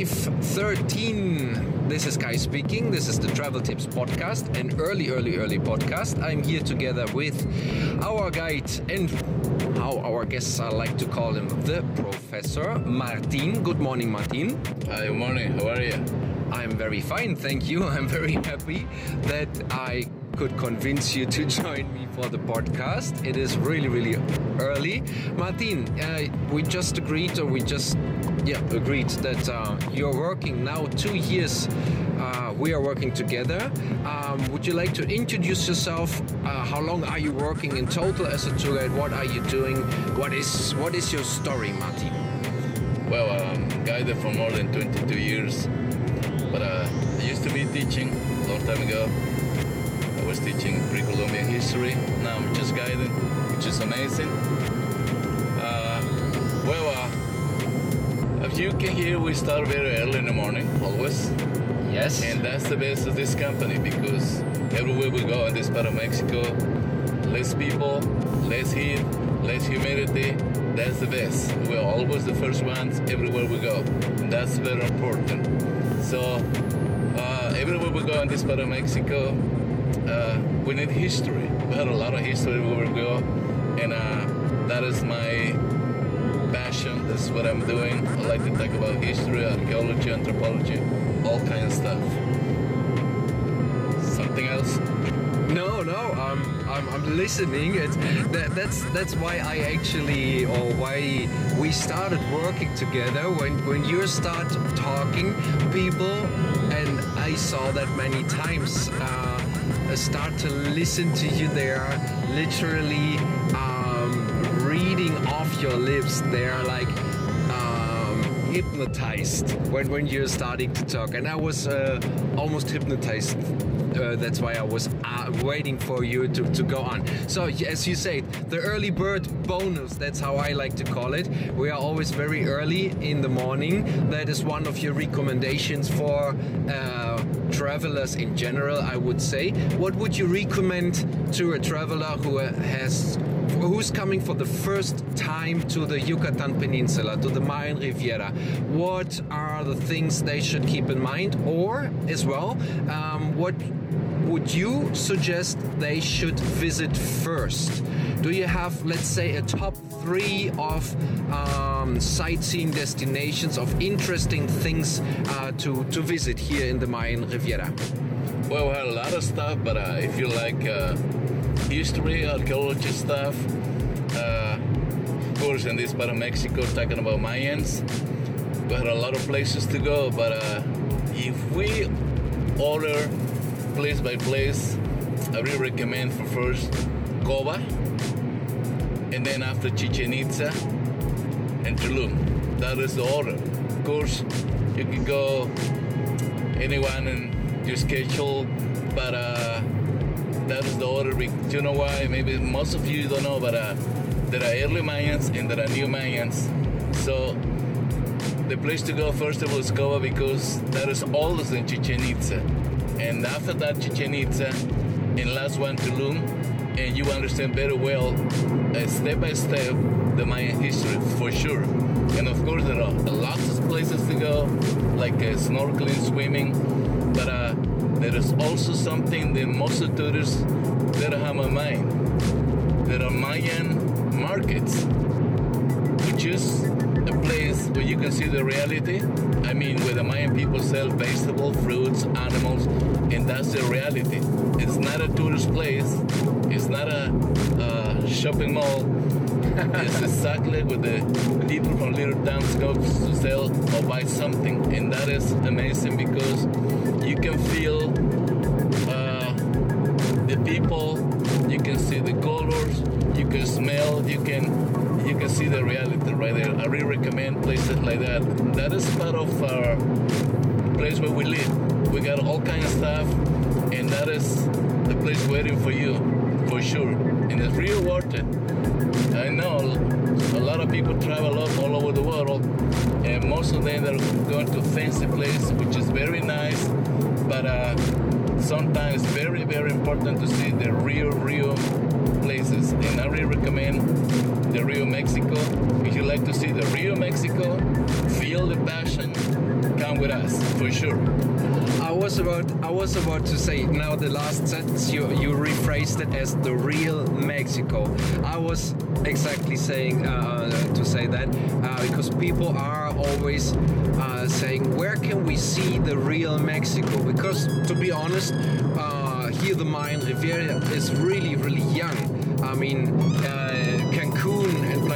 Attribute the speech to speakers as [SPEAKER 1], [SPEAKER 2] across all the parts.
[SPEAKER 1] Is 5:13. This is Kai speaking. This is the Travel Tips podcast, an early, early, early podcast. I'm here together with our guide and how our guests I like to call him, the Professor Martin. Good morning, Martin.
[SPEAKER 2] Hi, good morning. How are you?
[SPEAKER 1] I'm very fine, thank you. I'm very happy that I could convince you to join me for the podcast. It is really, really early. Martin, uh, we just agreed, or we just, yeah, agreed that uh, you're working now two years. Uh, we are working together. Um, would you like to introduce yourself? Uh, how long are you working in total as a tour guide? What are you doing? What is what is your story, Martin?
[SPEAKER 2] Well, I'm guided for more than 22 years, but uh, I used to be teaching a long time ago. Was teaching pre-Columbian history. Now I'm just guiding, which is amazing. Uh, well, uh, as you can hear, we start very early in the morning, always.
[SPEAKER 1] Yes.
[SPEAKER 2] And that's the best of this company because everywhere we go in this part of Mexico, less people, less heat, less humidity. That's the best. We're always the first ones everywhere we go. And that's very important. So uh, everywhere we go in this part of Mexico, uh, we need history. We have a lot of history everywhere we go, and uh, that is my passion. This is what I'm doing. I like to talk about history, archaeology, anthropology, all kinds of stuff. Something else?
[SPEAKER 1] No, no, I'm, I'm, I'm listening. It's, that, that's that's why I actually, or why we started working together. When when you start talking, people, and I saw that many times, uh, start to listen to you. They are literally um, reading off your lips. They are like hypnotized when, when you're starting to talk. And I was uh, almost hypnotized. Uh, that's why I was uh, waiting for you to, to go on. So, as you said, the early bird bonus, that's how I like to call it. We are always very early in the morning. That is one of your recommendations for uh, travelers in general, I would say. What would you recommend to a traveler who has who's coming for the first time to the Yucatan Peninsula, to the Mayan Riviera, what are the things they should keep in mind? Or, as well, um, what would you suggest they should visit first? Do you have, let's say, a top three of um, sightseeing destinations, of interesting things uh, to, to visit here in the Mayan Riviera?
[SPEAKER 2] Well, we had a lot of stuff, but uh, if you like uh, history, archaeology stuff, uh, of course, in this part of Mexico, talking about Mayans, we had a lot of places to go. But uh, if we order place by place, I really recommend for first Coba, and then after Chichen Itza and Tulum. That is the order. Of course, you can go anyone in your schedule, but uh, that is the order. be- You know why? Maybe most of you don't know, but uh, there are early Mayans and there are new Mayans. So the place to go first of all is Coba because that is oldest in Chichen Itza. And after that, Chichen Itza, and last one Tulum, and you understand very well, uh, step by step, the Mayan history for sure. And of course, there are lots of places to go, like uh, snorkeling, swimming, but uh, there is also something that most tourists don't have in mind. There are Mayan markets, which is a place where you can see the reality. I mean, where the Mayan people sell vegetables, fruits, animals, and that's the reality. It's not a tourist place. It's not a uh, shopping mall. It's exactly where the people from little towns go to sell or buy something, and that is amazing because you can feel uh, the people, you can see the colors, you can smell, you can you can see the reality right there. I really recommend places like that. That is part of our place where we live. We got all kind of stuff, and that is the place waiting for you, for sure. And it's real worth it. I know a lot of people travel all, all over the world, and most of them are going to fancy place, which is very nice, but uh, sometimes very, very important to see the real, real places. And I really recommend the Rio Mexico. If you like to see the Rio Mexico, feel the passion, come with us for sure.
[SPEAKER 1] I was about I was about to say now the last sentence you you rephrased it as the real Mexico. I was exactly saying uh, to say that uh, because people are always uh, saying where can we see the real Mexico? Because to be honest, uh, here the Mayan Riviera is really really young. I mean,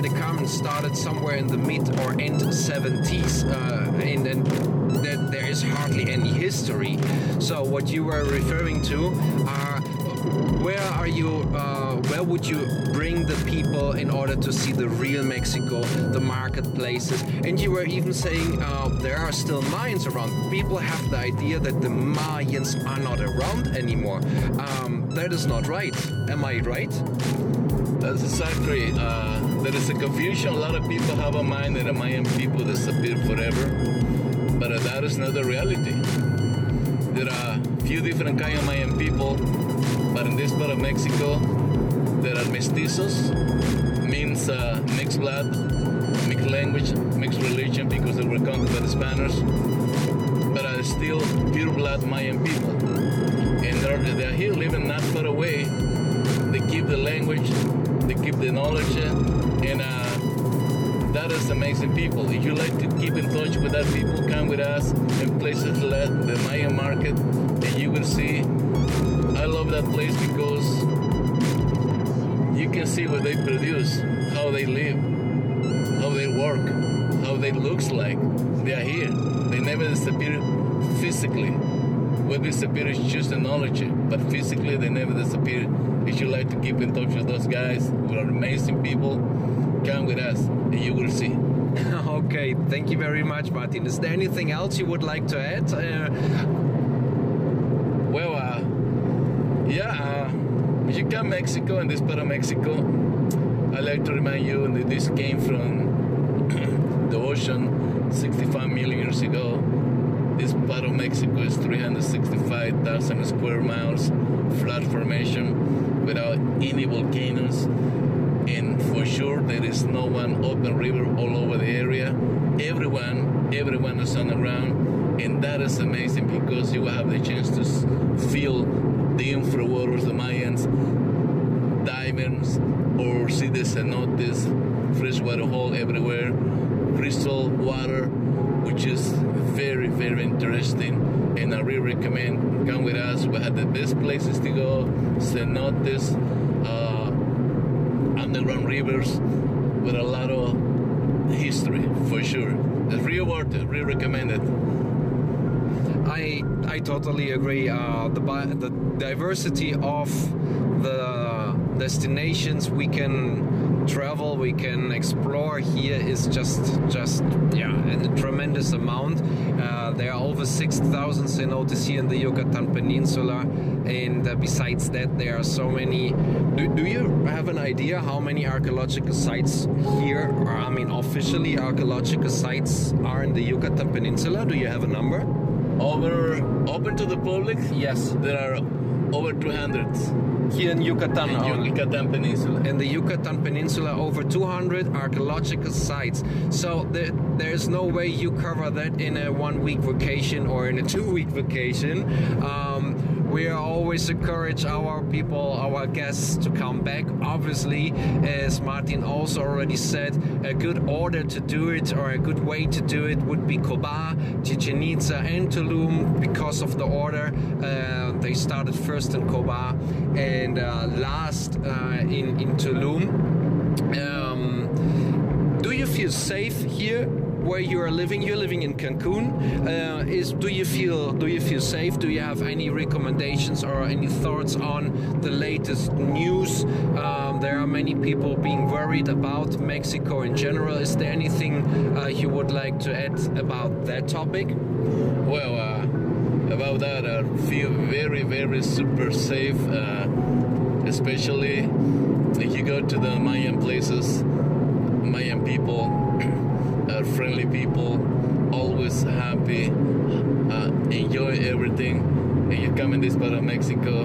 [SPEAKER 1] uh, del Carmen started somewhere in the mid or end 70s, uh, and, and there, there is hardly any history. So what you were referring to are where are you? Uh, where would you bring the people in order to see the real Mexico, the marketplaces? And you were even saying uh, there are still Mayans around. People have the idea that the Mayans are not around anymore. Um, that is not right. Am I right?
[SPEAKER 2] That's exactly. Uh, there is a confusion. A lot of people have a mind that Mayan people disappear forever, but that is not the reality. There are a few different kind of Mayan people, but in this part of Mexico, there are mestizos, means uh, mixed blood, mixed language, mixed religion because they were conquered by the Spanish, but are still pure blood Mayan people, and they're, they're here living not far away. They keep the language, they keep the knowledge, and uh, that is amazing people. If you like to keep in touch with that people, come with us in places like the Maya market, and you will see. I love that place because you can see what they produce, how they live, how they work, how they looks like. They are here. They never disappear physically. What disappear is just the knowledge, but physically they never disappear. If you like to keep in touch with those guys, who are amazing people, come with us and you will see.
[SPEAKER 1] okay, thank you very much, Martin. Is there anything else you would like to add? Uh,
[SPEAKER 2] Well, uh, yeah, uh, if you come Mexico and this part of Mexico, I like to remind you that this came from the ocean 65 million years ago. This part of Mexico is 365,000 square miles, flat formation without any volcanoes. And for sure, there is no one open river all over the area. Everyone, everyone is on the ground, and that is amazing because you will have the chance to feel the infra waters, the Mayans, diamonds, or see the cenotes, freshwater hole everywhere, crystal water, which is very, very interesting. And I really recommend come with us. We have the best places to go, cenotes, uh, underground rivers with a lot of history for sure. It's real worth it. Really recommend it.
[SPEAKER 1] I I totally agree. Uh, the the diversity of the destinations we can travel, we can explore here is just just yeah, a tremendous amount. Uh, there are over six thousand cenotes here in the Yucatan Peninsula, and uh, besides that, there are so many. Do, do you have an idea how many archaeological sites here, or I mean, officially archaeological sites are in the Yucatan Peninsula? Do you have a number?
[SPEAKER 2] Over open to the public.
[SPEAKER 1] Yes.
[SPEAKER 2] There are over 200
[SPEAKER 1] Here in Yucatan
[SPEAKER 2] in. Yucatan Peninsula.
[SPEAKER 1] In the Yucatan Peninsula, over 200 archaeological sites. So there, there's no way you cover that in a one-week vacation or in a two-week vacation. Um, we always encourage our people, our guests, to come back. Obviously, as Martin also already said, a good order to do it or a good way to do it would be Coba, Chichen and Tulum because of the order. Uh, they started first in Coba and uh, last uh, in, in Tulum. Um, do you feel safe here where you are living. You're living in Cancun. Uh, is do you feel do you feel safe? Do you have any recommendations or any thoughts on the latest news? Um, there are many people being worried about Mexico in general. Is there anything uh, you would like to add about that topic?
[SPEAKER 2] Well, uh, about that, I feel very, very super safe, uh, especially if you go to the Mayan places. Mayan people are friendly people, always happy, uh, enjoy everything. And you come in this part of Mexico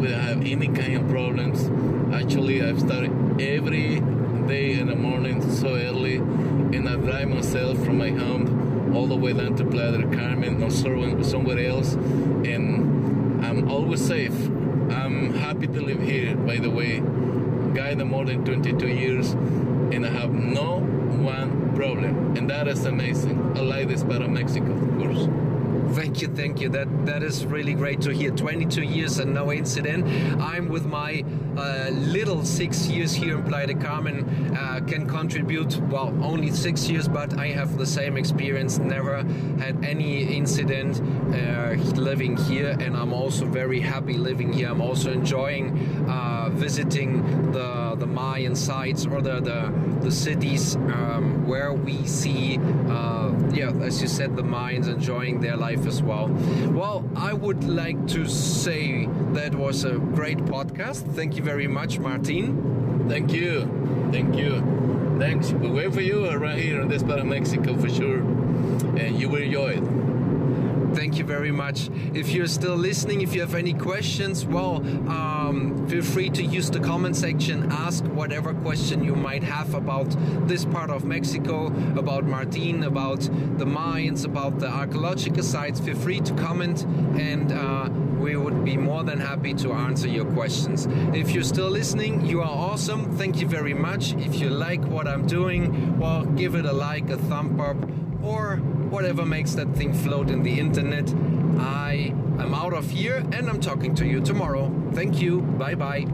[SPEAKER 2] without have any kind of problems. Actually, I've started every day in the morning so early, and I drive myself from my home all the way down to Playa del Carmen or somewhere else, and I'm always safe. I'm happy to live here, by the way. Guide more than 22 years, and I have no one problem, and that is amazing. I like this part of Mexico, of course.
[SPEAKER 1] Thank you, thank you. That that is really great to hear. 22 years and no incident. I'm with my uh, little six years here in Playa del Carmen. Uh, can contribute well only six years, but I have the same experience. Never had any incident uh, living here, and I'm also very happy living here. I'm also enjoying uh, visiting the the Mayan sites or the the, the cities um, where we see, uh, yeah, as you said, the Mayans enjoying their life as well. Well, I would like to say that was a great podcast. Thank you very much, Martin.
[SPEAKER 2] Thank you. Thank you. Thanks. We wait for you around here in this part of Mexico for sure. And you will enjoy it.
[SPEAKER 1] Thank you very much. If you're still listening, if you have any questions, well, um, feel free to use the comment section. Ask whatever question you might have about this part of Mexico, about Martin, about the Mayans, about the archaeological sites. Feel free to comment, and uh, we would be more than happy to answer your questions. If you're still listening, you are awesome. Thank you very much. If you like what I'm doing, well, give it a like, a thumb up, or whatever makes that thing float in the internet. I am out of here and I'm talking to you tomorrow. Thank you. Bye bye.